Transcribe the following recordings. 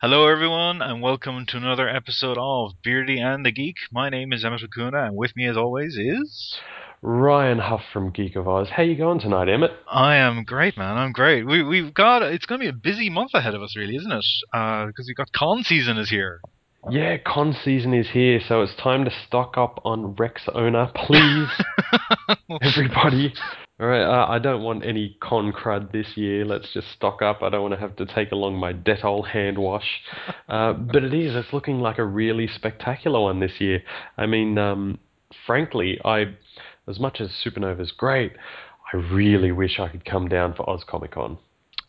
Hello, everyone, and welcome to another episode of Beardy and the Geek. My name is Emmett Acuna, and with me, as always, is Ryan Huff from Geek of Oz. How you going tonight, Emmett? I am great, man. I'm great. We we've got it's going to be a busy month ahead of us, really, isn't it? Uh, because we've got con season is here. Yeah, con season is here, so it's time to stock up on Rex owner, please, everybody. All right, uh, I don't want any con crud this year. Let's just stock up. I don't want to have to take along my Dettol hand wash. Uh, but it is. It's looking like a really spectacular one this year. I mean, um, frankly, I, as much as Supanova's great, I really wish I could come down for Oz Comic Con.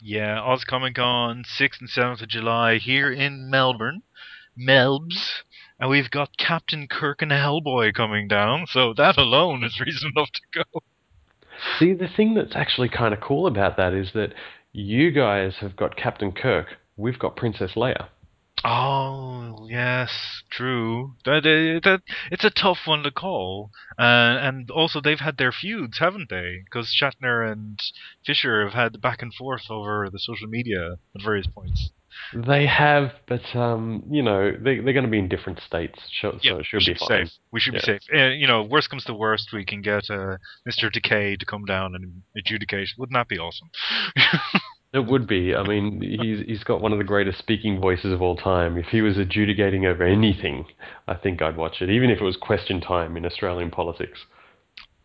Yeah, Oz Comic Con, 6th and 7th of July here in Melbourne. Melbs. And we've got Captain Kirk and Hellboy coming down, so that alone is reason enough to go. See, the thing that's actually kind of cool about that is that you guys have got Captain Kirk. We've got Princess Leia. Oh yes, true. That, that it's a tough one to call, uh, and also they've had their feuds, haven't they? Because Shatner and Fisher have had back and forth over the social media at various points. They have, but um, you know, they they're going to be in different states, so, Yeah, so it we should should be be fine. safe. We should be safe. Uh, you know, worst comes to worst, we can get uh, Mr. Takei to come down and adjudicate. Wouldn't that be awesome? It would be. I mean, he's he's got one of the greatest speaking voices of all time. If he was adjudicating over anything, I think I'd watch it, even if it was question time in Australian politics.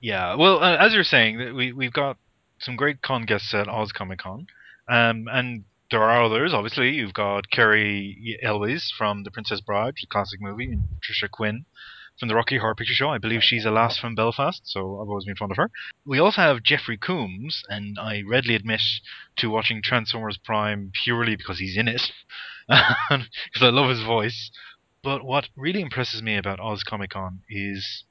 Yeah, well, uh, as you're saying, we we've got some great con guests at Oz Comic Con, um, and there are others. Obviously, you've got Cary Elwes from The Princess Bride, the classic movie, and Patricia Quinn from the Rocky Horror Picture Show. I believe she's a lass from Belfast, so I've always been fond of her. We also have Jeffrey Combs, and I readily admit to watching Transformers Prime purely because he's in it, because I love his voice. But what really impresses me about Oz Comic Con is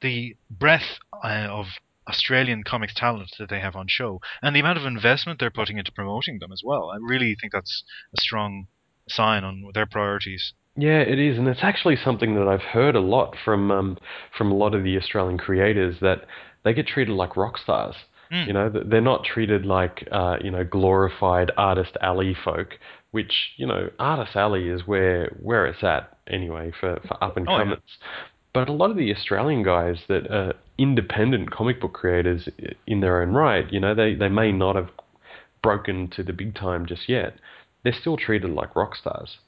the breadth uh, of Australian comics talent that they have on show, and the amount of investment they're putting into promoting them as well. I really think that's a strong sign on their priorities. Yeah, it is, and it's actually something that I've heard a lot from um, from a lot of the Australian creators that they get treated like rock stars. Mm. You know, they're not treated like uh, you know glorified artist alley folk, which you know artist alley is where where it's at anyway for for up and Oh, comers. But a lot of the Australian guys that are independent comic book creators in their own right, you know, they they may not have broken to the big time just yet. They're still treated like rock stars.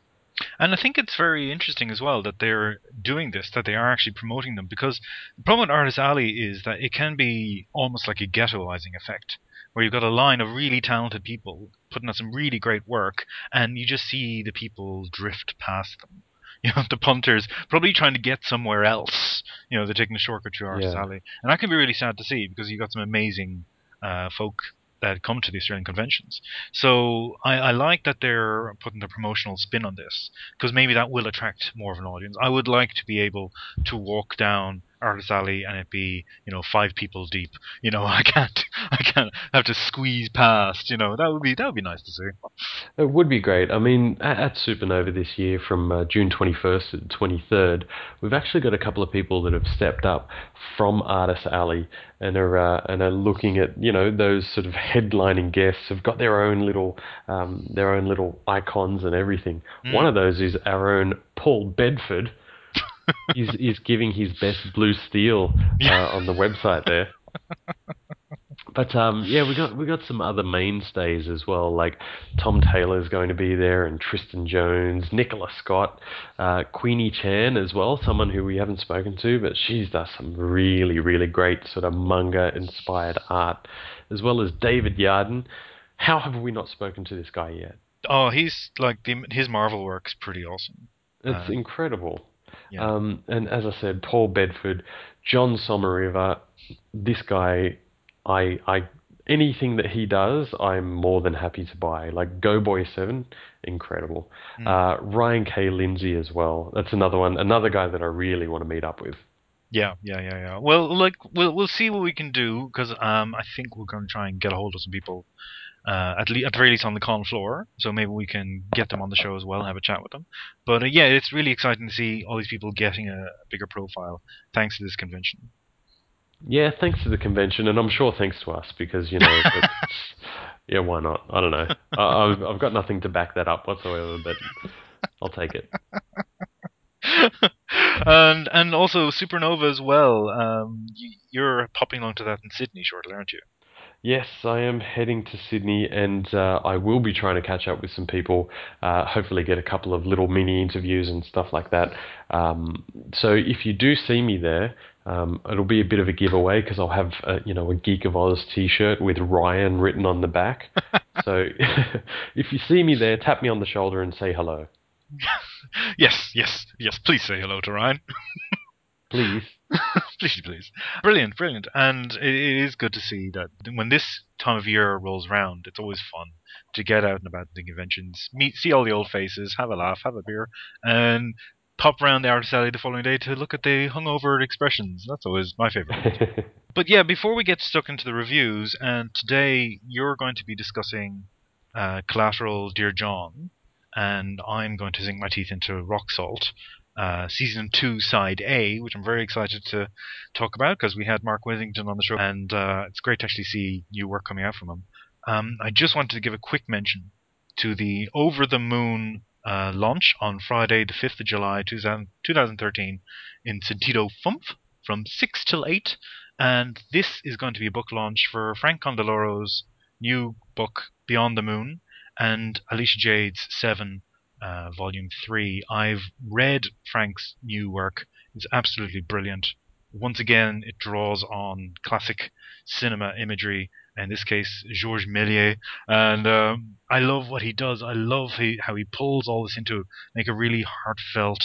And I think it's very interesting as well that they're doing this, that they are actually promoting them, because the problem with Artist Alley is that it can be almost like a ghettoizing effect, where you've got a line of really talented people putting out some really great work, and you just see the people drift past them. You know, the punters probably trying to get somewhere else. You know, they're taking a shortcut through Artist Yeah. Alley, and that can be really sad to see because you've got some amazing uh, folk that come to the Australian conventions. So I, I like that they're putting the promotional spin on this because maybe that will attract more of an audience. I would like to be able to walk down Artist Alley and it be you know five people deep. You know I can't I can't have to squeeze past. You know that would be that would be nice to see. It would be great. I mean, at, at Supanova this year, from uh, June 21st to 23rd, we've actually got a couple of people that have stepped up from Artist Alley and are uh, and are looking at you know those sort of headlining guests. Have got their own little um, their own little icons and everything. Mm. One of those is our own Paul Bedford. He's, he's giving his best blue steel uh, on the website there. But um, yeah, we got we got some other mainstays as well. Like Tom Taylor's going to be there, and Tristan Jones, Nicola Scott, uh, Queenie Chan as well. Someone who we haven't spoken to, but she's does some really really great sort of manga inspired art, as well as David Yardin. How have we not spoken to this guy yet? Oh, he's like the, his Marvel work's pretty awesome. It's Uh, incredible. Yeah. Um, and as I said, Paul Bedford, Jon Sommariva, this guy, I, I, anything that he does, I'm more than happy to buy. Like Go Boy Seven, incredible. Mm. Uh, Ryan K. Lindsay as well. That's another one, another guy that I really want to meet up with. Yeah, yeah, yeah, yeah. Well, like we'll we'll see what we can do because um I think we're going to try and get a hold of some people, uh at least at the very least on the con floor. So maybe we can get them on the show as well, and have a chat with them. But uh, yeah, it's really exciting to see all these people getting a bigger profile thanks to this convention. Yeah, thanks to the convention, and I'm sure thanks to us because you know Yeah, why not? I don't know. I, I've I've got nothing to back that up whatsoever, but I'll take it. and and also Supanova as well. Um, you're popping along to that in Sydney shortly, aren't you? Yes, I am heading to Sydney, and uh, I will be trying to catch up with some people. Uh, hopefully, get a couple of little mini interviews and stuff like that. Um, so, if you do see me there, um, it'll be a bit of a giveaway because I'll have a, you know a Geek of Oz T-shirt with Ryan written on the back. So, if you see me there, tap me on the shoulder and say hello, Yes, yes, yes. Please say hello to Ryan. please. please, please. Brilliant, brilliant. And it, it is good to see that when this time of year rolls round, it's always fun to get out and about the conventions, meet, see all the old faces, have a laugh, have a beer, and pop round the artist alley the following day to look at the hungover expressions. That's always my favorite. But yeah, before we get stuck into the reviews, and today you're going to be discussing uh, Collateral, Dear John, and I'm going to sink my teeth into Rock Salt, uh, season two, side A, which I'm very excited to talk about because we had Mark Withington on the show, and uh, it's great to actually see new work coming out from him. Um, I just wanted to give a quick mention to the Over the Moon uh, launch on Friday, the 5th of July, 2000, 2013, in Sentido Funf from 6 till 8. And this is going to be a book launch for Frank Candiloro's new book, Beyond the Moon, and Alicia Jade's Seven, uh, Volume 3. I've read Frank's new work, it's absolutely brilliant. Once again, it draws on classic cinema imagery, in this case, Georges Méliès. And um, I love what he does. I love he, how he pulls all this into make a really heartfelt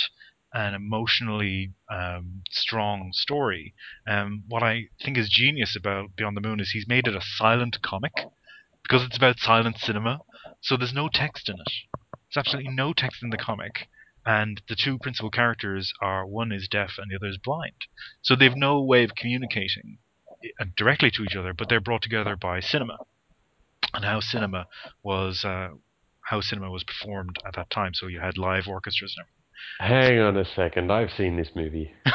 and emotionally um, strong story. Um, what I think is genius about Beyond the Moon is he's made it a silent comic because it's about silent cinema. So there's no text in it. There's absolutely no text in the comic. And the two principal characters are one is deaf and the other is blind. So they've no way of communicating uh, directly to each other, but they're brought together by cinema and how cinema was uh, how cinema was performed at that time. So you had live orchestras and Hang on a second. I've seen this movie.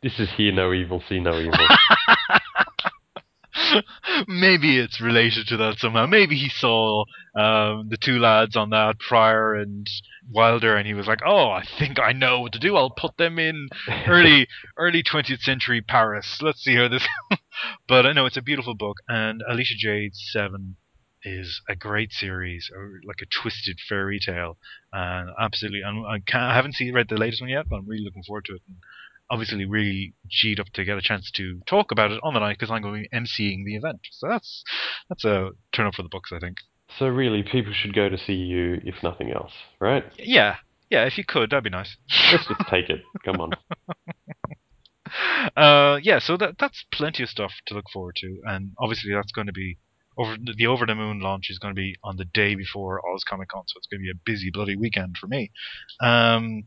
This is Hear No Evil, See No Evil. Maybe it's related to that somehow. Maybe he saw um, the two lads on that, Pryor and Wilder, and he was like, "Oh, I think I know what to do. I'll put them in early early 20th century Paris. Let's see how this." but I know it's a beautiful book, and Alicia Jade's Seven is a great series, or like a twisted fairy tale, and absolutely. And I, can't, I haven't seen read the latest one yet, but I'm really looking forward to it. And obviously, really G'd up to get a chance to talk about it on the night because I'm going to be emceeing the event. So that's that's a turn up for the books, I think. so really, people should go to see you if nothing else, right? Yeah, yeah. If you could, that'd be nice. Let's just take it. Come on. uh, yeah, so that that's plenty of stuff to look forward to, and obviously that's going to be over the Over the Moon launch is going to be on the day before Oz Comic Con, so it's going to be a busy bloody weekend for me. Um,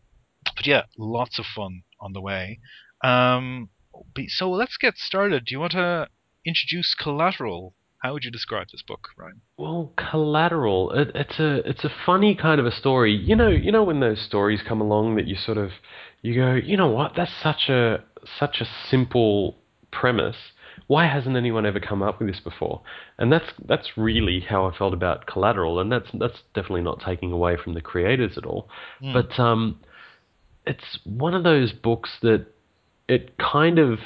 but yeah, lots of fun on the way. Um, so let's get started. Do you want to introduce Collateral? How would you describe this book, Ryan? Well, Collateral. It, it's a it's a funny kind of a story. You know, you know when those stories come along that you sort of you go, you know what? That's such a such a simple premise. Why hasn't anyone ever come up with this before? And that's that's really how I felt about Collateral, and that's that's definitely not taking away from the creators at all. Hmm. But um, it's one of those books that it kind of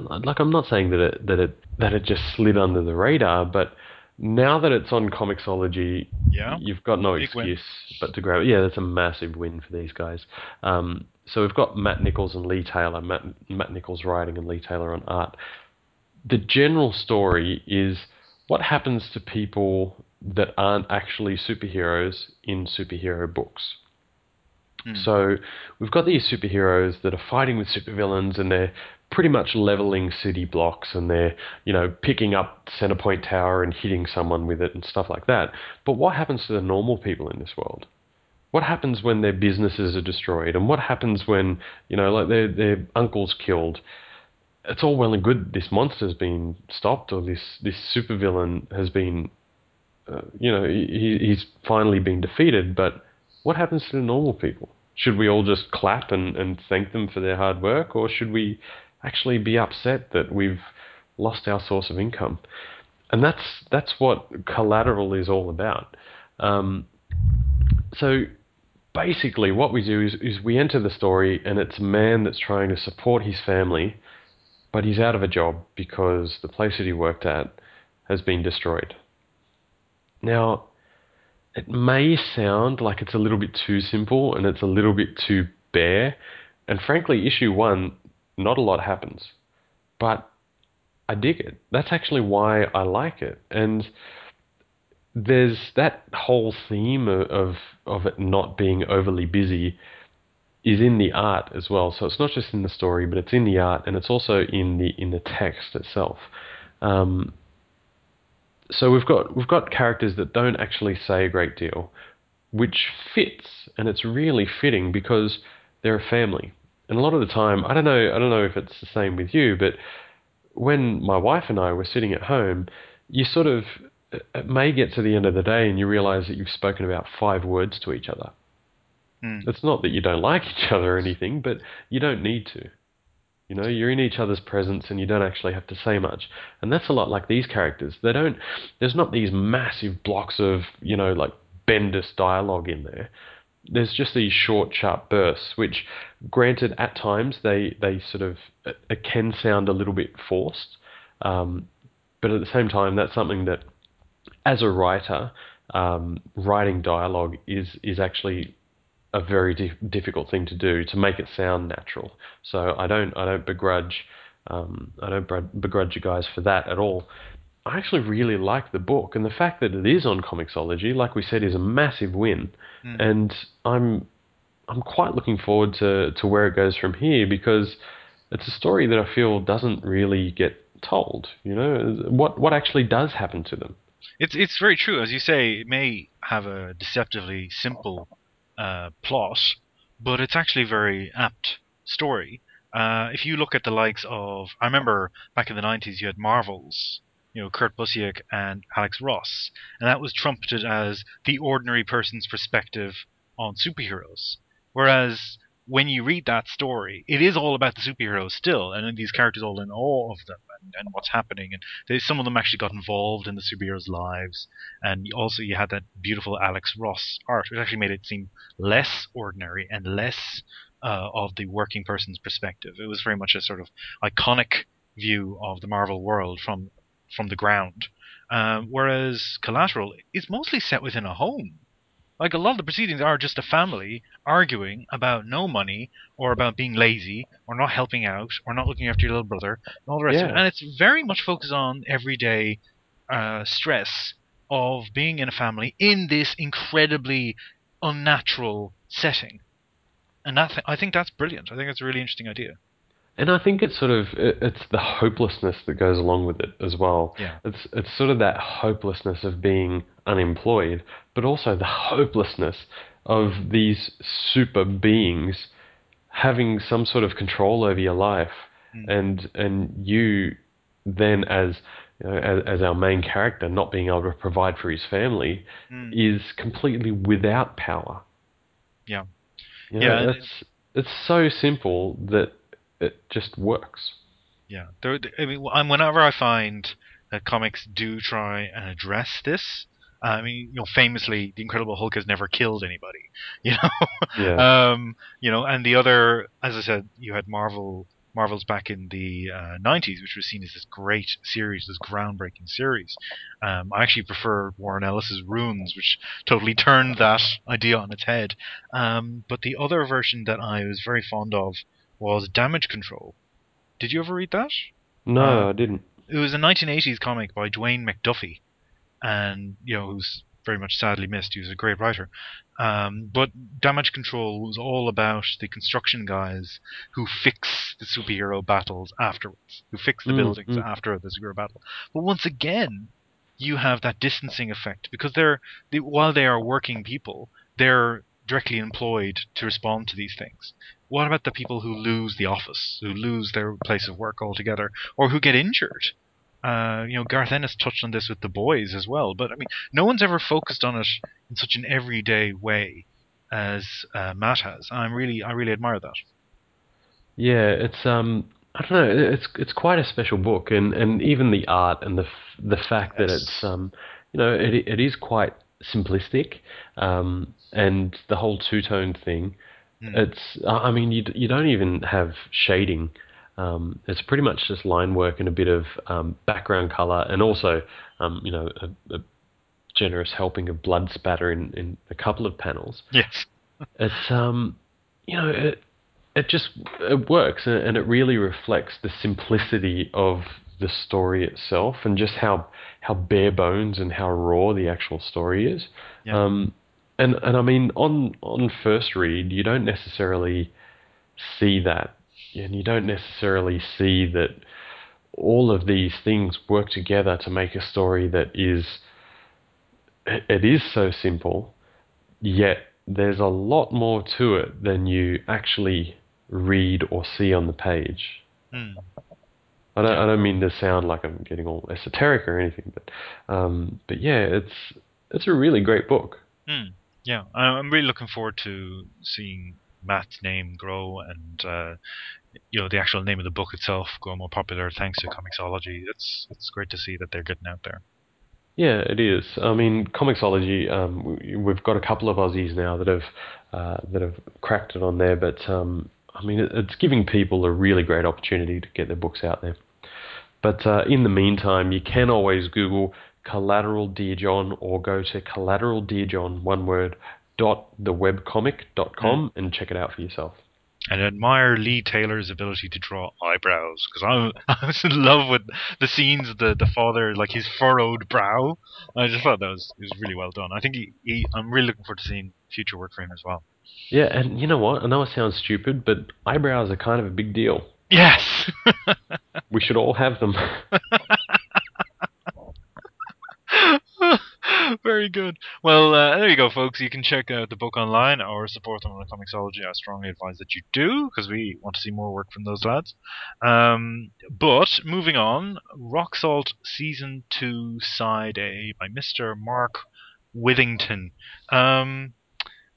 like I'm not saying that it that it that it just slid under the radar, but now that it's on Comixology, Yeah, you've got no big win. excuse but to grab it. Yeah, that's a massive win for these guys. Um, so we've got Matt Nichols and Lee Taylor. Matt, Matt Nichols writing and Lee Taylor on art. The general story is what happens to people that aren't actually superheroes in superhero books. Hmm. So we've got these superheroes that are fighting with supervillains and they're pretty much leveling city blocks and they're, you know, picking up Centerpoint Tower and hitting someone with it and stuff like that. But what happens to the normal people in this world? What happens when their businesses are destroyed? And what happens when, you know, like their their uncle's killed? It's all well and good this monster's been stopped or this this supervillain has been uh, you know, he, he's finally been defeated, but what happens to the normal people? Should we all just clap and, and thank them for their hard work, or should we actually be upset that we've lost our source of income? and that's that's what Collateral is all about. Um, so basically, what we do is, is we enter the story, and it's a man that's trying to support his family, but he's out of a job because the place that he worked at has been destroyed. Now, it may sound like it's a little bit too simple and it's a little bit too bare, and frankly, issue one, not a lot happens, but I dig it. That's actually why I like it, and there's that whole theme of, of of it not being overly busy is in the art as well. So it's not just in the story, but it's in the art and it's also in the in the text itself. Um, so we've got we've got characters that don't actually say a great deal, which fits, and it's really fitting because they're a family. And a lot of the time, I don't know, I don't know if it's the same with you, but when my wife and I were sitting at home, you sort of it may get to the end of the day and you realize that you've spoken about five words to each other. Mm. It's not that you don't like each other or anything, but you don't need to. You know, you're in each other's presence and you don't actually have to say much. And that's a lot like these characters. They don't there's not these massive blocks of, you know, like Bendis dialogue in there. There's just these short, sharp bursts, which granted at times they, they sort of it can sound a little bit forced. Um, but at the same time that's something that as a writer, um, writing dialogue is is actually a very dif- difficult thing to do to make it sound natural. So I don't I don't begrudge um, I don't begrudge you guys for that at all. I actually really like the book, and the fact that it is on Comixology, like we said, is a massive win. Mm. And I'm I'm quite looking forward to to where it goes from here because it's a story that I feel doesn't really get told. You know what what actually does happen to them. It's it's very true, as you say. It may have a deceptively simple uh, plot, but it's actually a very apt story. Uh, if you look at the likes of, I remember back in the '90s, you had Marvels, you know, Kurt Busiek and Alex Ross, and that was trumpeted as the ordinary person's perspective on superheroes. Whereas when you read that story, it is all about the superheroes still, and these characters all in awe of them and, and what's happening. And they, some of them actually got involved in the superheroes' lives. And also, you had that beautiful Alex Ross art, which actually made it seem less ordinary and less uh, of the working person's perspective. It was very much a sort of iconic view of the Marvel world from from the ground. Um, whereas Collateral is mostly set within a home. Like a lot of the proceedings are just a family arguing about no money or about being lazy or not helping out or not looking after your little brother and all the rest of it. Yeah. And it's very much focused on everyday uh, stress of being in a family in this incredibly unnatural setting. And that th- I think that's brilliant. I think it's a really interesting idea. And I think it's sort of it's the hopelessness that goes along with it as well. Yeah. It's it's sort of that hopelessness of being unemployed, but also the hopelessness of these super beings having some sort of control over your life, Mm. and and you then as you know, as, as our main character not being able to provide for his family Mm. is completely without power. Yeah. You know, Yeah, it's it's so simple that it just works. Yeah, there, I mean, whenever I find that comics do try and address this, I mean, you know, famously, the Incredible Hulk has never killed anybody. You know, Yeah. um, you know, and the other, as I said, you had Marvel, Marvels back in the uh, '90s, which was seen as this great series, this groundbreaking series. Um, I actually prefer Warren Ellis's Ruins, which totally turned that idea on its head. Um, but the other version that I was very fond of was Damage Control. Did you ever read that? No, Uh, I didn't. It was a 1980s comic by Dwayne McDuffie, and you know who's very much sadly missed. He was a great writer. Um, but Damage Control was all about the construction guys who fix the superhero battles afterwards, who fix the Mm, buildings mm. after the superhero battle. But once again, you have that distancing effect because they're they, while they are working people, they're directly employed to respond to these things. What about the people who lose the office, who lose their place of work altogether, or who get injured? Uh, you know, Garth Ennis touched on this with the boys as well, but I mean, no one's ever focused on it in such an everyday way as uh, Matt has. I'm really, I really admire that. Yeah, it's um, I don't know. It's it's quite a special book, and, and even the art and the the fact that it's um you know it it is quite simplistic, um and the whole two tone thing. Hmm. It's I mean you you don't even have shading. Um, it's pretty much just line work and a bit of um, background color, and also um, you know a, a generous helping of blood spatter in, in a couple of panels. Yes. It's um you know it, it just it works and, it really reflects the simplicity of the story itself and just how how bare bones and how raw the actual story is. Yeah. Um, and and I mean on on first read you don't necessarily see that and you don't necessarily see that all of these things work together to make a story that is it is so simple yet there's a lot more to it than you actually read or see on the page. Hmm. I don't, I don't mean to sound like I'm getting all esoteric or anything, but um, but yeah, it's it's a really great book. Hmm. Yeah. I'm really looking forward to seeing Matt's name grow and uh, you know the actual name of the book itself grow more popular thanks to Comixology. It's it's great to see that they're getting out there. Yeah, it is. I mean, Comixology. Um, we- we've got a couple of Aussies now that have uh, that have cracked it on there, but um, I mean, it, it's giving people a really great opportunity to get their books out there. But uh, in the meantime, you can always Google Collateral Dear John or go to Collateral Dear John, one word, dot thewebcomic dot Hmm. com and check it out for yourself. And admire Lee Taylor's ability to draw eyebrows because I I was in love with the scenes of the the father like his furrowed brow. I just thought that was it was really well done. I think he, he I'm really looking forward to seeing future work for him as well. Yeah, and you know what? I know it sounds stupid, but eyebrows are kind of a big deal. Yes. We should all have them. Very good. Well, uh, there you go, folks. You can check out the book online or support them on the Comixology. I strongly advise that you do because we want to see more work from those lads. Um, but moving on, Rock Salt Season 2 Side A by Mr. Mark Withington. Um,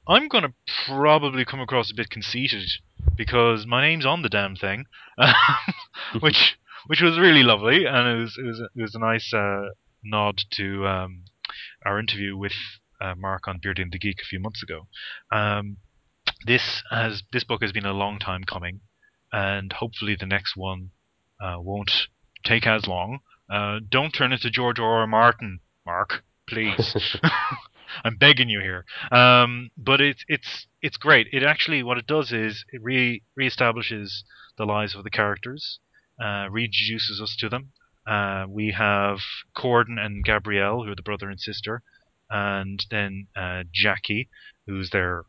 I'm going to probably come across a bit conceited because my name's on the damn thing, which which was really lovely, and it was it was it was a nice uh, nod to um, our interview with uh, Mark on Beardy and the Geek a few months ago. Um, this has this book has been a long time coming, and hopefully the next one uh, won't take as long. Uh, don't turn it to George R. R. Martin, Mark, please. I'm begging you here. Um, but it's it's it's great. It actually what it does is it re reestablishes the lives of the characters, uh, reintroduces us to them. Uh, we have Corden and Gabrielle, who are the brother and sister, and then uh, Jackie, who's their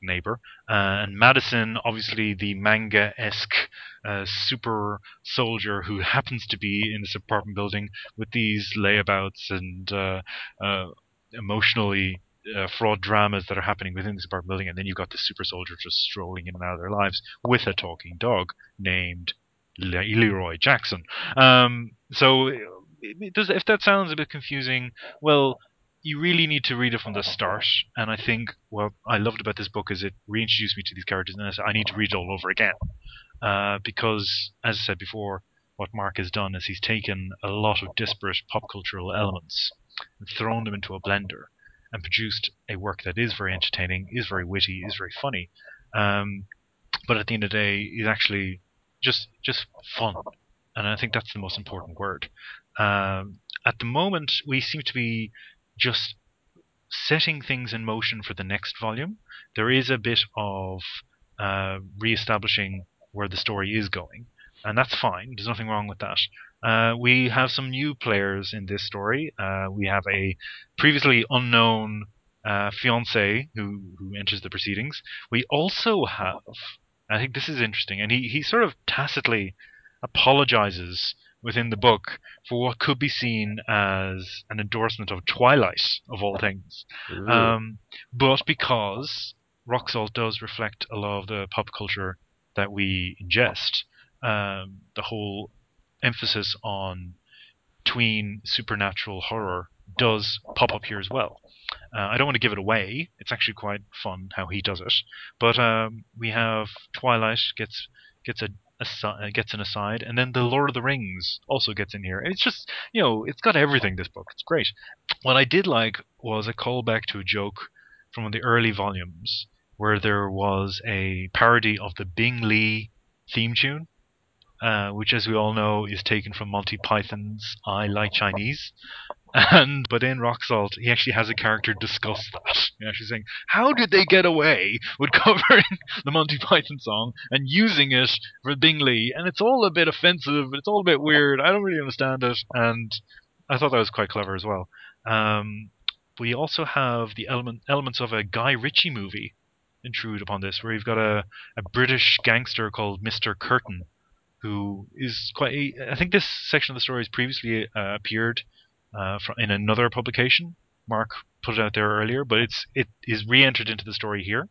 neighbor, uh, and Madison, obviously the manga esque uh, super soldier who happens to be in this apartment building with these layabouts and uh, uh, emotionally uh, fraud dramas that are happening within this apartment building, and then you've got the super soldier just strolling in and out of their lives with a talking dog named Leroy Jackson. Um, so, does if that sounds a bit confusing, well, you really need to read it from the start. And I think what I loved about this book is it reintroduced me to these characters, and I said I need to read it all over again uh, because, as I said before, what Mark has done is he's taken a lot of disparate pop cultural elements and thrown them into a blender and produced a work that is very entertaining, is very witty, is very funny, um, but at the end of the day is actually just just fun. And I think that's the most important word. Um, at the moment, we seem to be just setting things in motion for the next volume. There is a bit of uh, re-establishing where the story is going, and that's fine. There's nothing wrong with that. Uh, we have some new players in this story. Uh, we have a previously unknown uh, fiance who who enters the proceedings. We also have, I think this is interesting, and he he sort of tacitly apologizes within the book for what could be seen as an endorsement of Twilight, of all things. Um, but because rock salt does reflect a lot of the pop culture that we ingest, um, the whole emphasis on tween supernatural horror does pop up here as well. Uh, I don't want to give it away. It's actually quite fun how he does it. But um, we have Twilight gets gets a aside, gets an aside, and then the Lord of the Rings also gets in here. It's just you know it's got everything. This book, it's great. What I did like was a callback to a joke from one of the early volumes where there was a parody of the Bing Lee theme tune, uh, which, as we all know, is taken from Monty Python's "I Like Chinese." And but in Rock Salt, he actually has a character discuss that. He's actually saying, "How did they get away with covering the Monty Python song and using it for Bing Lee?" And it's all a bit offensive. It's all a bit weird. I don't really understand it, and I thought that was quite clever as well. Um, we also have the element elements of a Guy Ritchie movie intrude upon this, where you've got a, a British gangster called Mr. Curtain, who is quite. I think this section of the story has previously uh, appeared uh, in another publication. Mark put it out there earlier, but it's it is re-entered into the story here,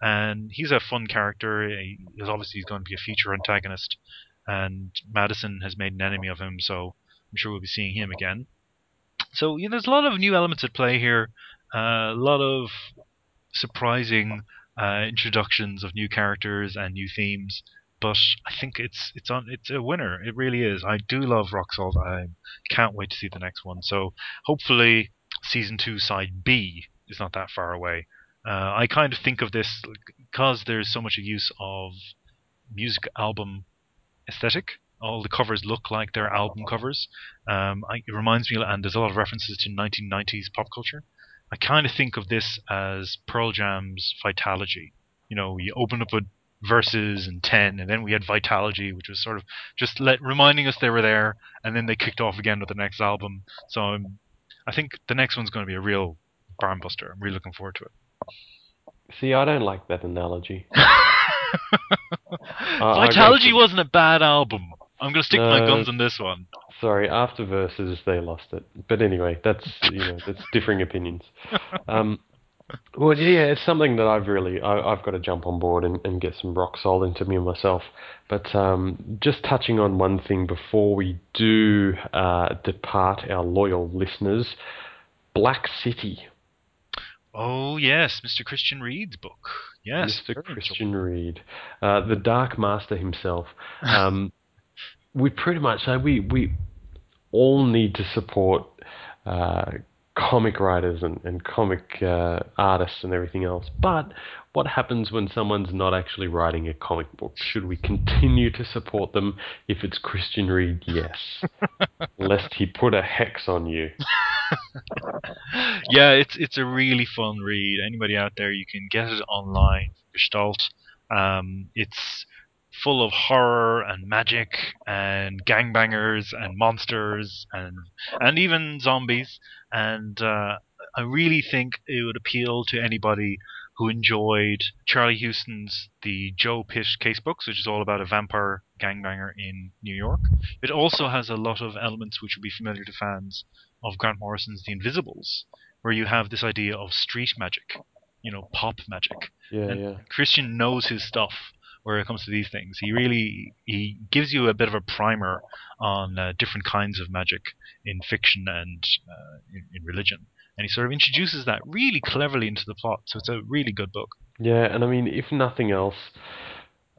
and he's a fun character. He, obviously he's going to be a feature antagonist, and Madison has made an enemy of him, so I'm sure we'll be seeing him again. So you know, there's a lot of new elements at play here, uh, a lot of surprising uh, introductions of new characters and new themes. But I think it's it's on it's a winner. It really is. I do love Rock Salt. I can't wait to see the next one. So hopefully, season two side B is not that far away. Uh, I kind of think of this because there's so much use of music album aesthetic. All the covers look like they're album covers. Um, I, it reminds me, and there's a lot of references to 1990s pop culture. I kind of think of this as Pearl Jam's Vitalogy. You know, you open up a verses and 10 and then we had vitalogy which was sort of just let reminding us they were there and then they kicked off again with the next album. So I'm, i think the next one's going to be a real barn buster. I'm really looking forward to it. See i don't like that analogy. Vitalogy wasn't a bad album. I'm going to stick no, my guns on this one. Sorry after verses they lost it. But anyway that's you know that's differing opinions. Um, well, yeah, it's something that I've really I, have got to jump on board and, and get some rock salt into me and myself. But um, just touching on one thing before we do uh, depart our loyal listeners, Black City. Oh yes, Mr. Christian Read's book. Yes, Mr. Christian Reed, uh, the Dark Master himself. Um, we pretty much uh, we we all need to support uh, comic writers and, and comic uh, artists and everything else. But what happens when someone's not actually writing a comic book? Should we continue to support them if it's Christian Read? Yes. Lest he put a hex on you. yeah, it's it's a really fun read. Anybody out there, you can get it online. Gestalt. Um, it's full of horror and magic and gangbangers and monsters and and even zombies. And uh, I really think it would appeal to anybody who enjoyed Charlie Huston's The Joe Pitt Casebooks, which is all about a vampire gangbanger in New York. It also has a lot of elements which will be familiar to fans of Grant Morrison's The Invisibles, where you have this idea of street magic, you know, pop magic. Yeah, and yeah. Christian knows his stuff where it comes to these things. He really he gives you a bit of a primer on uh, different kinds of magic in fiction and uh, in, in, religion, and he sort of introduces that really cleverly into the plot. So it's a really good book. Yeah, and I mean, if nothing else.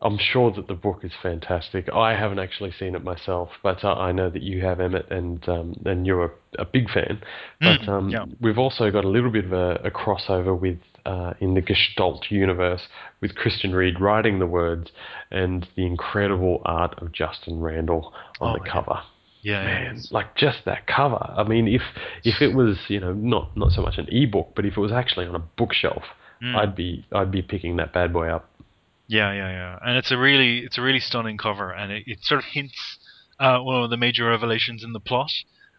I'm sure that the book is fantastic. I haven't actually seen it myself, but uh, I know that you have, Emmett, and um, and you're a, a, big fan. But mm, um, yeah. we've also got a little bit of a, a crossover with uh, in the Gestalt universe with Christian Read writing the words and the incredible art of Justin Randall on oh, the cover. Yeah, man, like just that cover. I mean, if if it was you know not not so much an ebook, but if it was actually on a bookshelf, mm. I'd be I'd be picking that bad boy up. Yeah, yeah, yeah, and it's a really it's a really stunning cover, and it, it sort of hints uh, one of the major revelations in the plot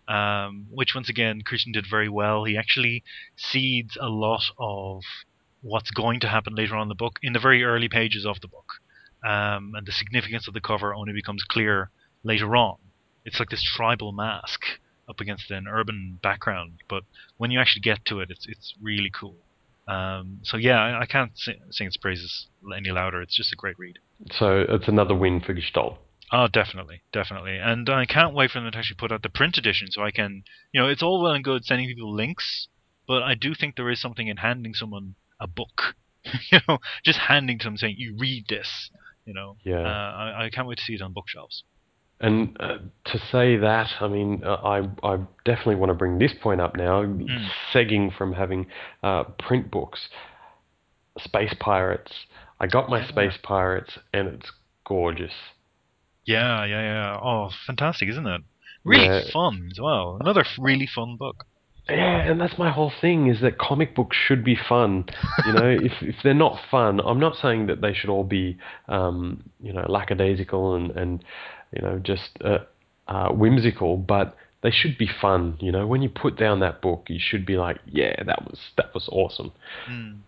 um, which once again Christian did very well. He actually seeds a lot of what's going to happen later on in the book in the very early pages of the book, um, and the significance of the cover only becomes clear later on. It's like this tribal mask up against an urban background, but when you actually get to it, it's it's really cool. Um, so yeah, I, I can't sing, sing, its praises any louder. It's just a great read. So it's another win for Gestalt. Oh, definitely, definitely, and I can't wait for them to actually put out the print edition so I can, you know, it's all well and good sending people links, but I do think there is something in handing someone a book, you know, just handing to them saying you read this, You know, Yeah. uh, I, I can't wait to see it on bookshelves. And uh, to say that, I mean, uh, I I definitely want to bring this point up now, Mm. segging from having uh, print books. Space Pirates. I got my Yeah. Space Pirates, and it's gorgeous. Yeah, yeah, yeah. Oh, fantastic, isn't it? Really Yeah. fun as well. Another f- really fun book. Yeah, and that's my whole thing is that comic books should be fun. You know, if if they're not fun, I'm not saying that they should all be, um, you know, lackadaisical and and you know just uh, uh, whimsical, but they should be fun. You know, when you put down that book, you should be like, yeah, that was that was awesome. Mm.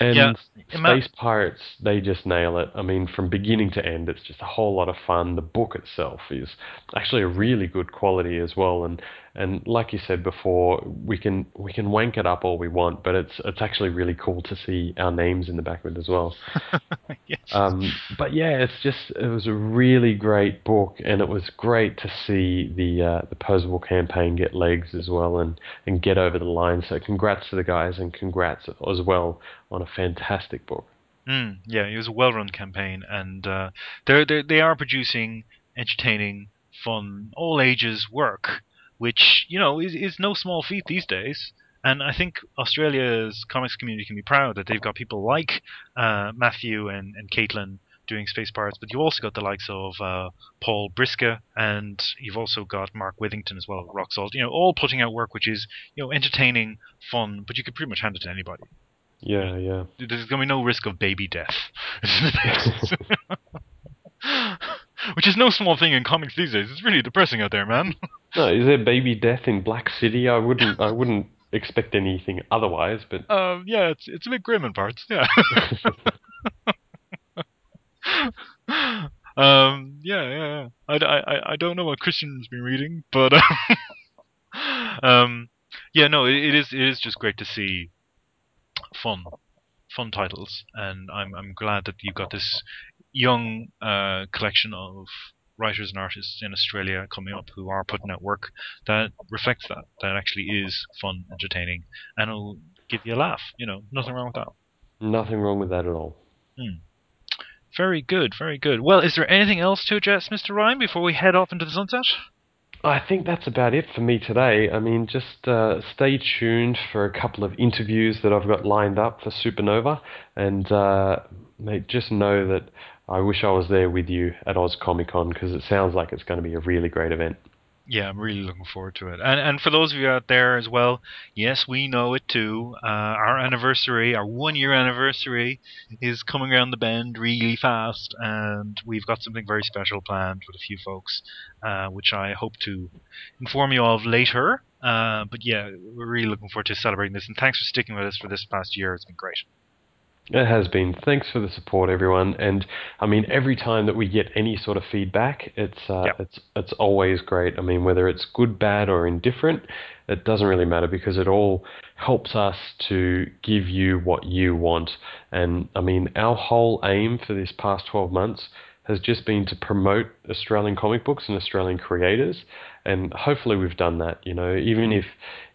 Yeah, And ima- Space Pirates, they just nail it. I mean, from beginning to end, it's just a whole lot of fun. The book itself is actually a really good quality as well. And and like you said before, we can we can wank it up all we want, but it's it's actually really cool to see our names in the back of it as well. yes. Um, but yeah, it's just it was a really great book, and it was great to see the uh, the Pozible campaign get legs as well and and get over the line. So congrats to the guys, and congrats as well on a fantastic book. Mm, yeah, it was a well-run campaign, and uh, they're, they're they are producing entertaining, fun, all ages work, which you know is is no small feat these days. And I think Australia's comics community can be proud that they've got people like uh, Matthew and and Caitlin doing Space Pirates, but you've also got the likes of uh, Paul Briska, and you've also got Mark Withington as well, Rock Salt. You know, all putting out work which is you know entertaining, fun, but you could pretty much hand it to anybody Yeah, yeah. there's going to be no risk of baby death. Which is no small thing in comics these days. It's really depressing out there, man. No, is there baby death in Black City? I wouldn't I wouldn't expect anything otherwise, but Um, yeah, it's it's a bit grim in parts. Yeah. um, yeah, yeah, yeah. I, I, I don't know what Christian's been reading, but um, yeah, no, it, it is it is just great to see fun fun titles, and I'm I'm glad that you've got this young uh, collection of writers and artists in Australia coming up who are putting out work that reflects that that actually is fun, entertaining, and will give you a laugh. You know, nothing wrong with that. nothing wrong with that at all. Hmm. Very good, very good. Well, is there anything else to address, Mr. Ryan, before we head off into the sunset? I think that's about it for me today. I mean, just uh, stay tuned for a couple of interviews that I've got lined up for Supanova, and uh, mate, just know that I wish I was there with you at Oz Comic Con because it sounds like it's going to be a really great event. Yeah, I'm really looking forward to it. And and for those of you out there as well, yes, we know it too. Uh, our anniversary, our one year anniversary, is coming around the bend really fast, and we've got something very special planned with a few folks, uh, which I hope to inform you of later. Uh, but yeah, we're really looking forward to celebrating this, and thanks for sticking with us for this past year. It's been great. It has been. Thanks for the support, everyone. And I mean, every time that we get any sort of feedback, it's uh, Yeah. it's it's always great. I mean, whether it's good, bad, or indifferent, it doesn't really matter because it all helps us to give you what you want. And I mean, our whole aim for this past 12 months has just been to promote Australian comic books and Australian creators, and hopefully we've done that. You know, even if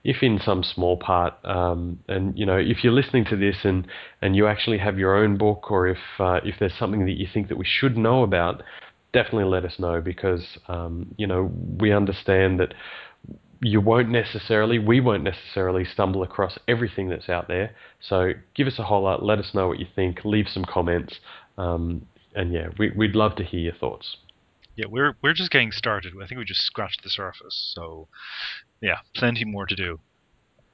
if in some small part, um, and you know, if you're listening to this and and you actually have your own book, or if uh, if there's something that you think that we should know about, definitely let us know because um, you know we understand that you won't necessarily, we won't necessarily stumble across everything that's out there. So give us a holler, let us know what you think, leave some comments, um, and yeah, we, we'd love to hear your thoughts. Yeah, we're we're just getting started. I think we just scratched the surface. So yeah, plenty more to do.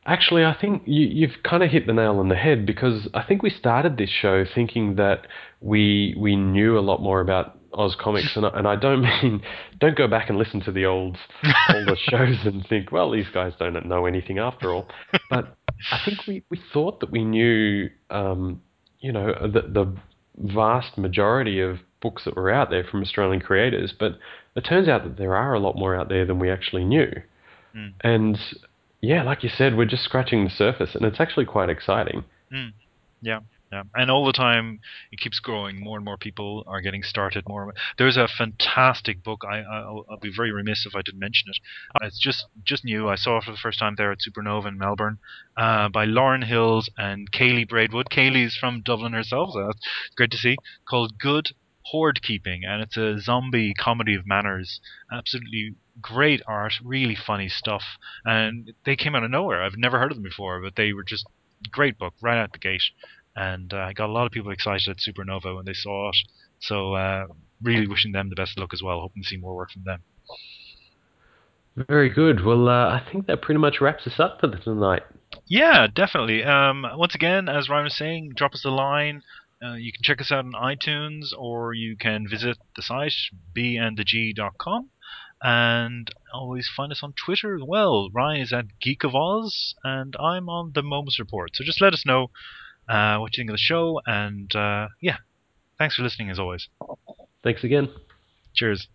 Actually, I think you, you've kind of hit the nail on the head because I think we started this show thinking that we we knew a lot more about Oz comics, and I, and I don't mean don't go back and listen to the old older shows and think, well, these guys don't know anything after all. But I think we, we thought that we knew, um, you know, the the vast majority of books that were out there from Australian creators, but it turns out that there are a lot more out there than we actually knew. Mm. And yeah, like you said, we're just scratching the surface, and it's actually quite exciting. Mm. Yeah, yeah, and all the time it keeps growing. More and more people are getting started. More. There's a fantastic book. I I'll, I'll be very remiss if I didn't mention it. Uh, It's just just new. I saw it for the first time there at Supanova in Melbourne, uh, by Lauren Hills and Kaylee Braidwood. Kaylee's from Dublin herself, so that's great to see. Called Good Horde Keeping, and it's a zombie comedy of manners. Absolutely great art, really funny stuff, and they came out of nowhere. I've never heard of them before, but they were just great book right out the gate, and uh, I got a lot of people excited at Supanova when they saw it. So uh, really wishing them the best of luck as well. Hoping to see more work from them. Very good. Well, uh, I think that pretty much wraps us up for tonight. Yeah, definitely. Um, once again, as Ryan was saying, drop us a line. Uh, you can check us out on iTunes or you can visit the site bandtheg.com and always find us on Twitter as well. Ryan is at Geek of Oz and I'm on the Moments Report. So just let us know uh, what you think of the show and uh, yeah, thanks for listening as always. Thanks again. Cheers.